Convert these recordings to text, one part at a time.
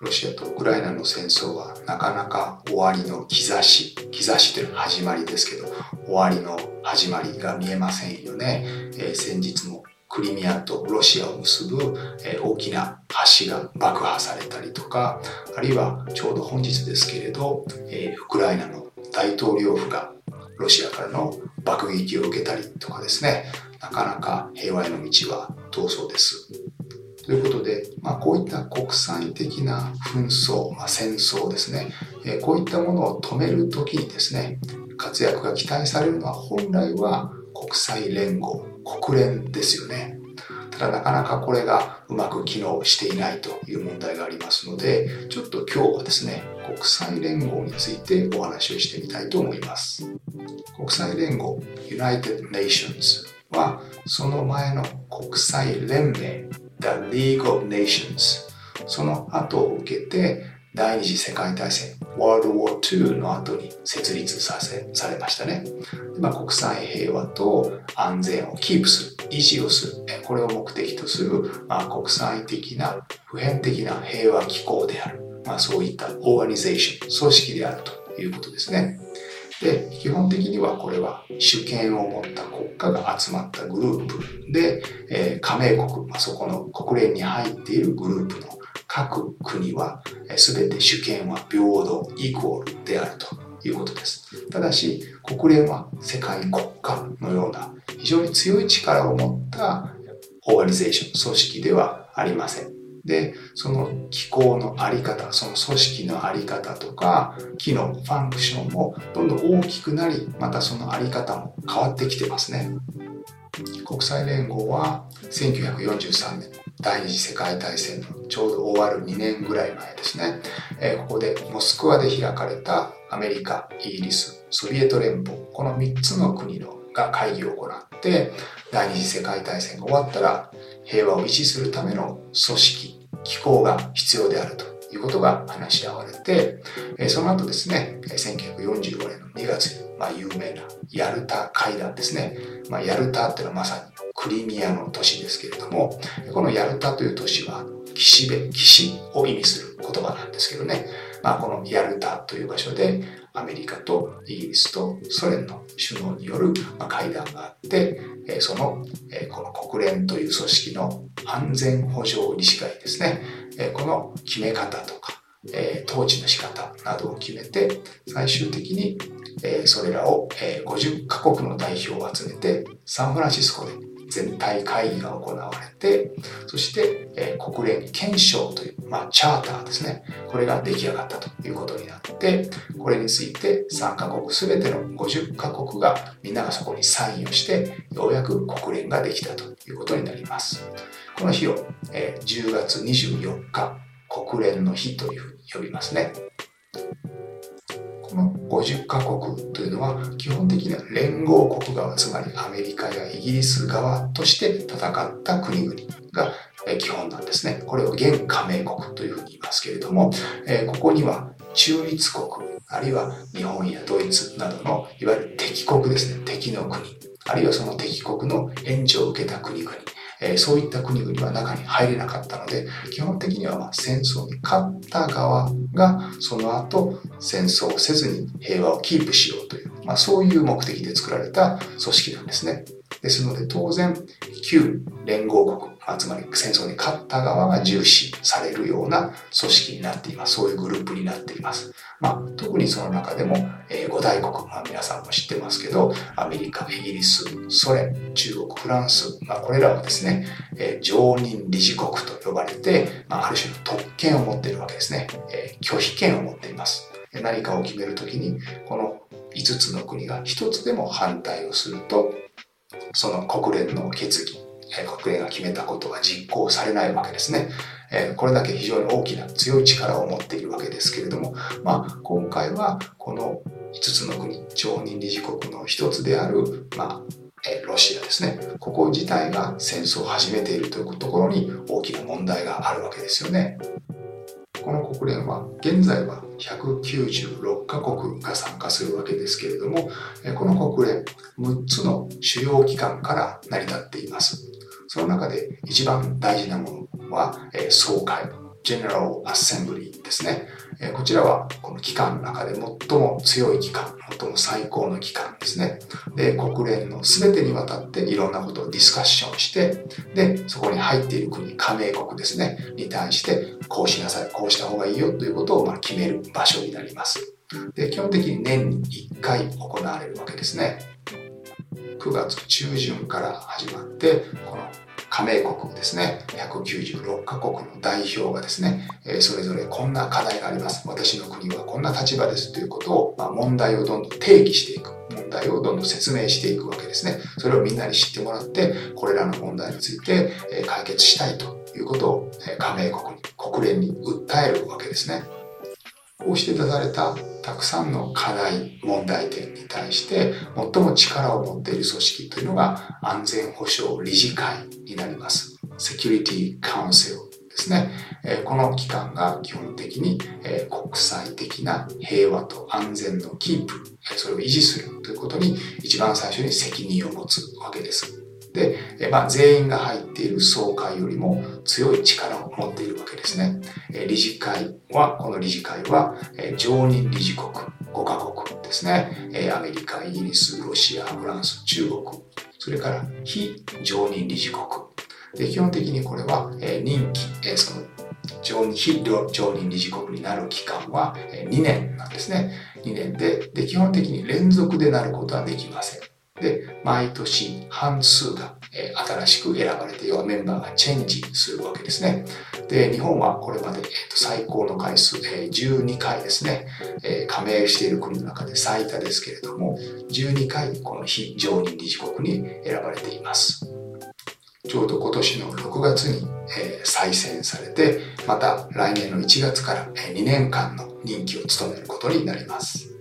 ロシアとウクライナの戦争はなかなか終わりの兆し、兆しというのは始まりですけど、終わりの始まりが見えませんよね。えー、先日もクリミアとロシアを結ぶ、えー、大きな橋が爆破されたりとか、あるいはちょうど本日ですけれど、えー、ウクライナの大統領府がロシアからの爆撃を受けたりとかですね、なかなか平和への道は遠そうです。ということで、まあ、こういった国際的な紛争、まあ、戦争ですね、えこういったものを止めるときにですね、活躍が期待されるのは本来は国際連合、国連ですよね。ただなかなかこれがうまく機能していないという問題がありますので、ちょっと今日はですね、国際連合についてお話をしてみたいと思います。国際連合 United Nations はその前の国際連盟 The League of Nations. その後を受けて第二次世界大戦 World War II の後に設立させされましたね、まあ、国際平和と安全をキープする維持をする。これを目的とする、まあ、国際的な普遍的な平和機構である、まあ、そういったオーガニゼーション組織であるということですね。で、基本的にはこれは主権を持った国家が集まったグループで、えー、加盟国、まあ、そこの国連に入っているグループの各国は、す、べ、て主権は平等、イコールであるということです。ただし、国連は世界国家のような非常に強い力を持ったオーガニゼーション、組織ではありません。で、その機構のあり方、その組織のあり方とか、機能、ファンクションもどんどん大きくなり、またそのあり方も変わってきてますね。国際連合は1943年、第二次世界大戦のちょうど終わる2年ぐらい前ですね。え、ここでモスクワで開かれたアメリカ、イギリス、ソビエト連邦、この3つの国のが会議を行って、第二次世界大戦が終わったら平和を維持するための組織、機構が必要であるということが話し合われて、その後ですね、1945年の2月に、まあ、有名なヤルタ会談ですね。まあ、ヤルタっていうのはまさにクリミアの都市ですけれども、このヤルタという都市は岸辺、岸を意味する言葉なんですけどね。まあ、このヤルタという場所でアメリカとイギリスとソ連の首脳による会談があって、そのこの国連という組織の安全保障理事会ですね、この決め方とか、統治の仕方などを決めて、最終的にそれらを50カ国の代表を集めてサンフランシスコで全体会議が行われて、そして、えー、国連憲章という、まあ、チャーターですね。これが出来上がったということになって、これについて3カ国すべての50カ国がみんながそこにサインをして、ようやく国連ができたということになります。この日を、えー、10月24日、国連の日というふうに呼びますね。この50カ国というのは基本的には連合国側、つまりアメリカやイギリス側として戦った国々が基本なんですね。これを現加盟国というふうに言いますけれども、ここには中立国、あるいは日本やドイツなどのいわゆる敵国ですね。敵の国、あるいはその敵国の援助を受けた国々、えー、そういった国々は中に入れなかったので、基本的にはま戦争に勝った側がその後戦争をせずに平和をキープしようという、まあ、そういう目的で作られた組織なんですね。ですので当然、旧連合国、つまり戦争に勝った側が重視されるような組織になっています。そういうグループになっています。まあ、特にその中でも、えー、五大国、まあ、皆さんも知ってますけど、アメリカ、イギリス、ソ連、中国、フランス、まあ、これらはですね、えー、常任理事国と呼ばれて、まあ、ある種の特権を持っているわけですね。えー、拒否権を持っています。何かを決めるときに、この5つの国が1つでも反対をすると、その国連の決議、え国連が決めたことは実行されないわけですね。えこれだけ非常に大きな強い力を持っているわけですけれども、まあ、今回はこの5つの国、常任理事国の一つである、まあ、ロシアですね。ここ自体が戦争を始めているというところに大きな問題があるわけですよね。この国連は現在は196カ国が参加するわけですけれども、この国連6つの主要機関から成り立っています。その中で一番大事なものは総会、General Assembly ですね。こちらはこの機関の中で最も強い機関、最も最高の機関ですね。で、国連の全てにわたっていろんなことをディスカッションして、で、そこに入っている国、加盟国ですね、に対して、こうしなさい、こうした方がいいよということをま決める場所になります。で、基本的に年に1回行われるわけですね。9月中旬から始まって、この加盟国ですね、196カ国の代表がですね、それぞれこんな課題があります。私の国はこんな立場ですということを、まあ、問題をどんどん定義していく。問題をどんどん説明していくわけですね。それをみんなに知ってもらって、これらの問題について解決したいということを加盟国に、国連に訴えるわけですね。こうして出されたたくさんの課題、問題点に対して最も力を持っている組織というのが安全保障理事会になります。Security Council ですね。この機関が基本的に国際的な平和と安全のキープ、それを維持するということに一番最初に責任を持つわけです。で、まあ、全員が入っている総会よりも強い力を持っているわけですね。理事会は、この理事会は、常任理事国5カ国ですね。アメリカ、イギリス、ロシア、フランス、中国、それから非常任理事国。で基本的にこれは任期、その常任非常任理事国になる期間は2年なんですね。2年でで基本的に連続でなることはできません。で、毎年半数が、新しく選ばれて、要はメンバーがチェンジするわけですね。で、日本はこれまで、最高の回数、12回ですね、加盟している国の中で最多ですけれども、12回この非常任理事国に選ばれています。ちょうど今年の6月に、え再選されて、また来年の1月から2年間の任期を務めることになります。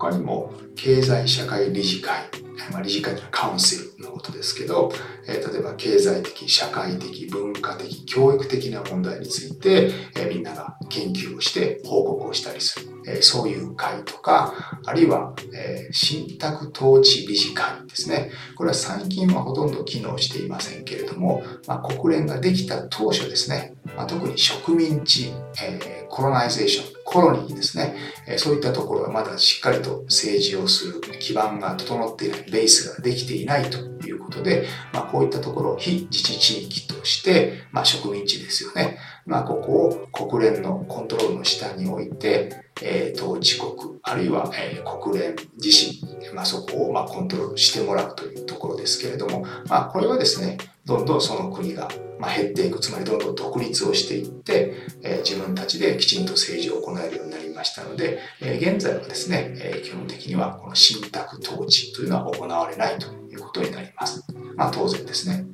他にも経済社会理事会まあ、理事会というのはカウンセルのことですけど、えー、例えば経済的、社会的、文化的、教育的な問題について、えー、みんなが研究をして報告をしたりする。えー、そういう会とか、あるいは、えー、信託統治理事会ですね。これは最近はほとんど機能していませんけれども、まあ、国連ができた当初ですね、まあ、特に植民地、えー、コロナイゼーション、コロニーですね、え、そういったところはまだしっかりと政治をする基盤が整っていない、ベースができていないということで、まあ、こういったところを非自治地域として、まあ、植民地ですよね。まあ、ここを国連のコントロールの下に置いて、えー、統治国、あるいは、えー、国連自身、まあ、そこを、まあ、コントロールしてもらうというところですけれども、まあ、これはですね、どんどんその国が、ま、減っていく、つまりどんどん独立をしていって、えー、自分たちできちんと政治を行えるようになりましたので、えー、現在はですね、えー、基本的にはこの信託統治というのは行われないということになります。まあ、当然ですね。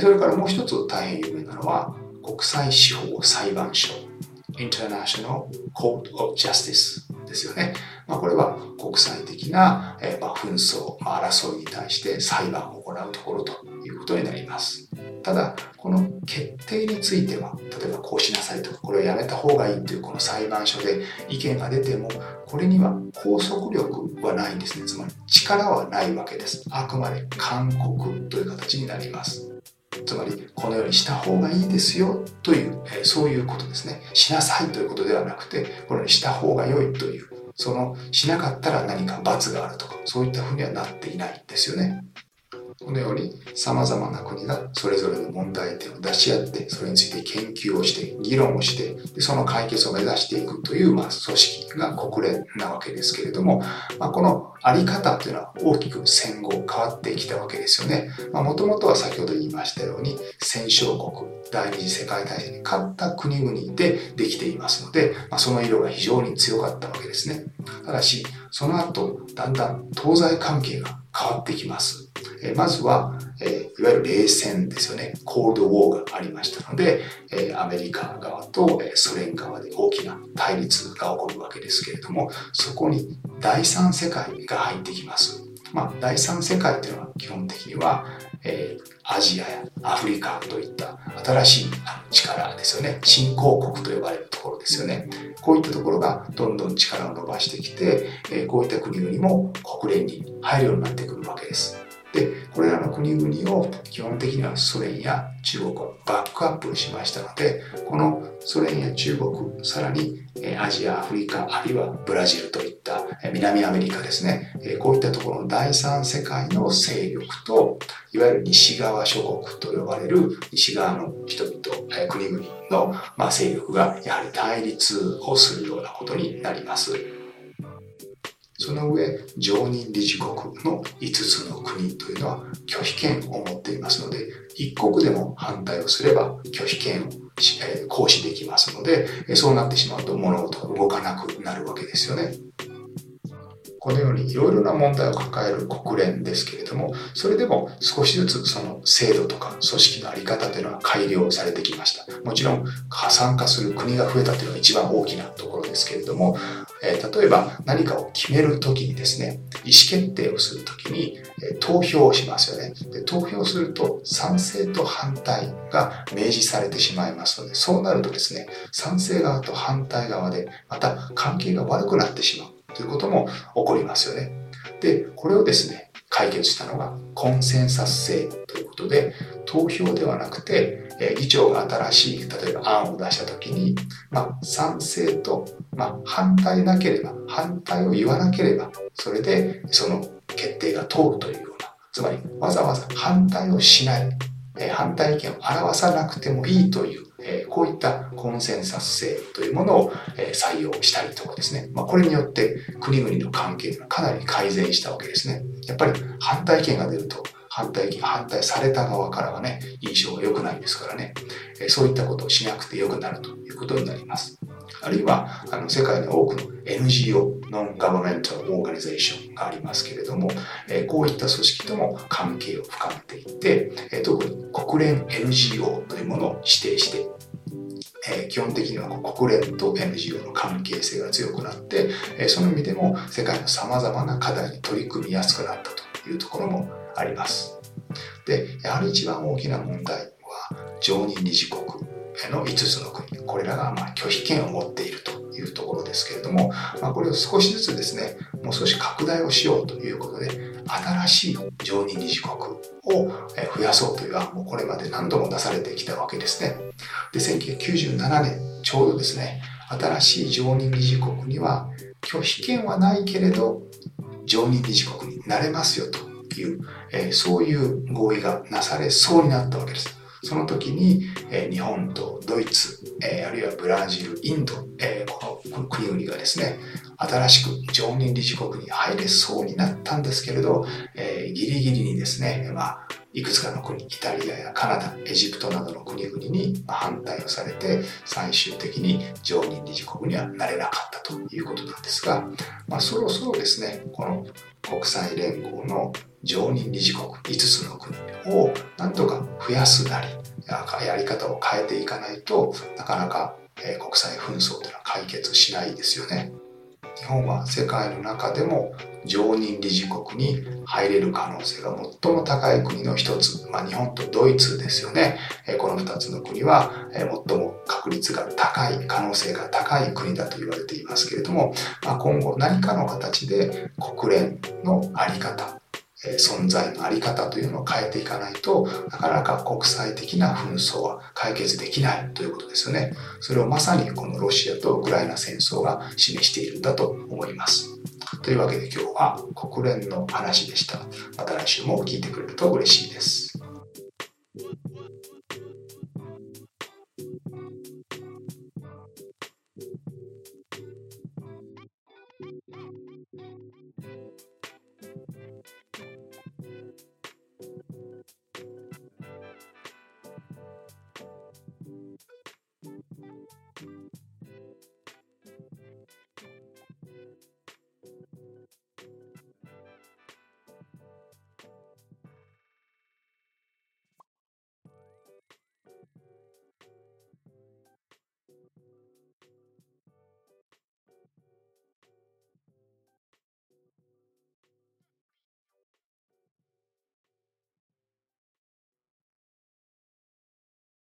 それからもう一つ大変有名なのは、国際司法裁判所 International Court of Justice ですよね。まあ、これは国際的な、え、まあ紛争、まあ、争いに対して裁判を行うところということになります。ただ、この決定については、例えばこうしなさいとか、これをやめた方がいいというこの裁判所で意見が出ても、これには拘束力はないんですね。つまり力はないわけです。あくまで勧告という形になります。つまりこのようにした方がいいですよという、えそういうことですね。しなさいということではなくてこのようにした方が良いというそのしなかったら何か罰があるとかそういったふうにはなっていないんですよね。このように様々な国がそれぞれの問題点を出し合って、それについて研究をして、議論をして、でその解決を目指していくという、まあ、組織が国連なわけですけれども、まあ、このあり方というのは大きく戦後変わってきたわけですよね。もともとは先ほど言いましたように、戦勝国、第二次世界大戦に勝った国々でできていますので、まあ、その色が非常に強かったわけですね。ただし、その後、だんだん東西関係が変わってきます。えまずは、えいわゆる冷戦ですよね。コールドウォーがありましたので、えアメリカ側とえソ連側で大きな対立が起こるわけですけれども、そこに第三世界が入ってきます。まあ、第三世界というのは基本的には、えー、アジアやアフリカといった新しい力ですよね。新興国と呼ばれるところですよね。こういったところがどんどん力を伸ばしてきて、えー、こういった国々も国連に入るようになってくるわけです。で、これらの国々を基本的にはソ連や中国はバックアップしましたので、このソ連や中国、さらにアジア、アフリカ、あるいはブラジルといった南アメリカですね、こういったところの第三世界の勢力と、いわゆる西側諸国と呼ばれる西側の人々、国々の勢力がやはり対立をするようなことになります。その上、常任理事国の5つの国というのは拒否権を持っていますので、一国でも反対をすれば拒否権を行使できますので、そうなってしまうと物事が動かなくなるわけですよね。このようにいろいろな問題を抱える国連ですけれども、それでも少しずつその制度とか組織のあり方というのは改良されてきました。もちろん、参加する国が増えたというのが一番大きなところですけれども、え、例えば何かを決めるときにですね、意思決定をするときに、え、投票をしますよねで。投票すると賛成と反対が明示されてしまいますので、そうなるとですね、賛成側と反対側でまた関係が悪くなってしまうということも起こりますよね。で、これをですね、解決したのがコンセンサス制ということで、投票ではなくて、え議長が新しい、例えば案を出したときに、まあ、賛成と、まあ、反対なければ、反対を言わなければ、それでその決定が通るというような、つまりわざわざ反対をしない、え反対意見を表さなくてもいいという、えこういったコンセンサス性というものを、え採用したりとかですね、まあ、これによって国々の関係がかなり改善したわけですね。やっぱり反対意見が出ると反対意見、反対された側からはね、印象が良くないですからね、えそういったことをしなくて良くなるということになります。あるいは、あの、世界に多くの NGO、ノンガバメントオーガニゼーションがありますけれども、えこういった組織とも関係を深めていて、え特に国連 NGO というものを指定して、え基本的には国連と NGO の関係性が強くなって、えその意味でも世界の様々な課題に取り組みやすくなったというところもあります。で、やはり一番大きな問題は常任理事国の5つの国、これらがま拒否権を持っているというところですけれども、まあ、これを少しずつですね、もう少し拡大をしようということで、新しい常任理事国を増やそうという案もこれまで何度も出されてきたわけですね。で、1997年、ちょうどですね、新しい常任理事国には拒否権はないけれど、常任理事国になれますよという、そういう合意がなされそうになったわけです。その時に、え日本とドイツ、えあるいはブラジル、インド、えこの国々がですね、新しく常任理事国に入れそうになったんですけれど、え、ギリギリにですね、まあ、いくつかの国、イタリアやカナダ、エジプトなどの国々に反対をされて、最終的に常任理事国にはなれなかったということなんですが、まあ、そろそろですね、この国際連合の常任理事国5つの国をなんとか増やすなり、やり方を変えていかないとなかなか国際紛争というのは解決しないですよね。日本は世界の中でも常任理事国に入れる可能性が最も高い国の一つ、まあ、日本とドイツですよね。この二つの国は最も確率が高い、可能性が高い国だと言われていますけれども、まあ、今後何かの形で国連のあり方、存在のあり方というのを変えていかないとなかなか国際的な紛争は解決できないということですよね。それをまさにこのロシアとウクライナ戦争が示しているんだと思います。というわけで今日は国連の話でした。また来週も聞いてくれると嬉しいです。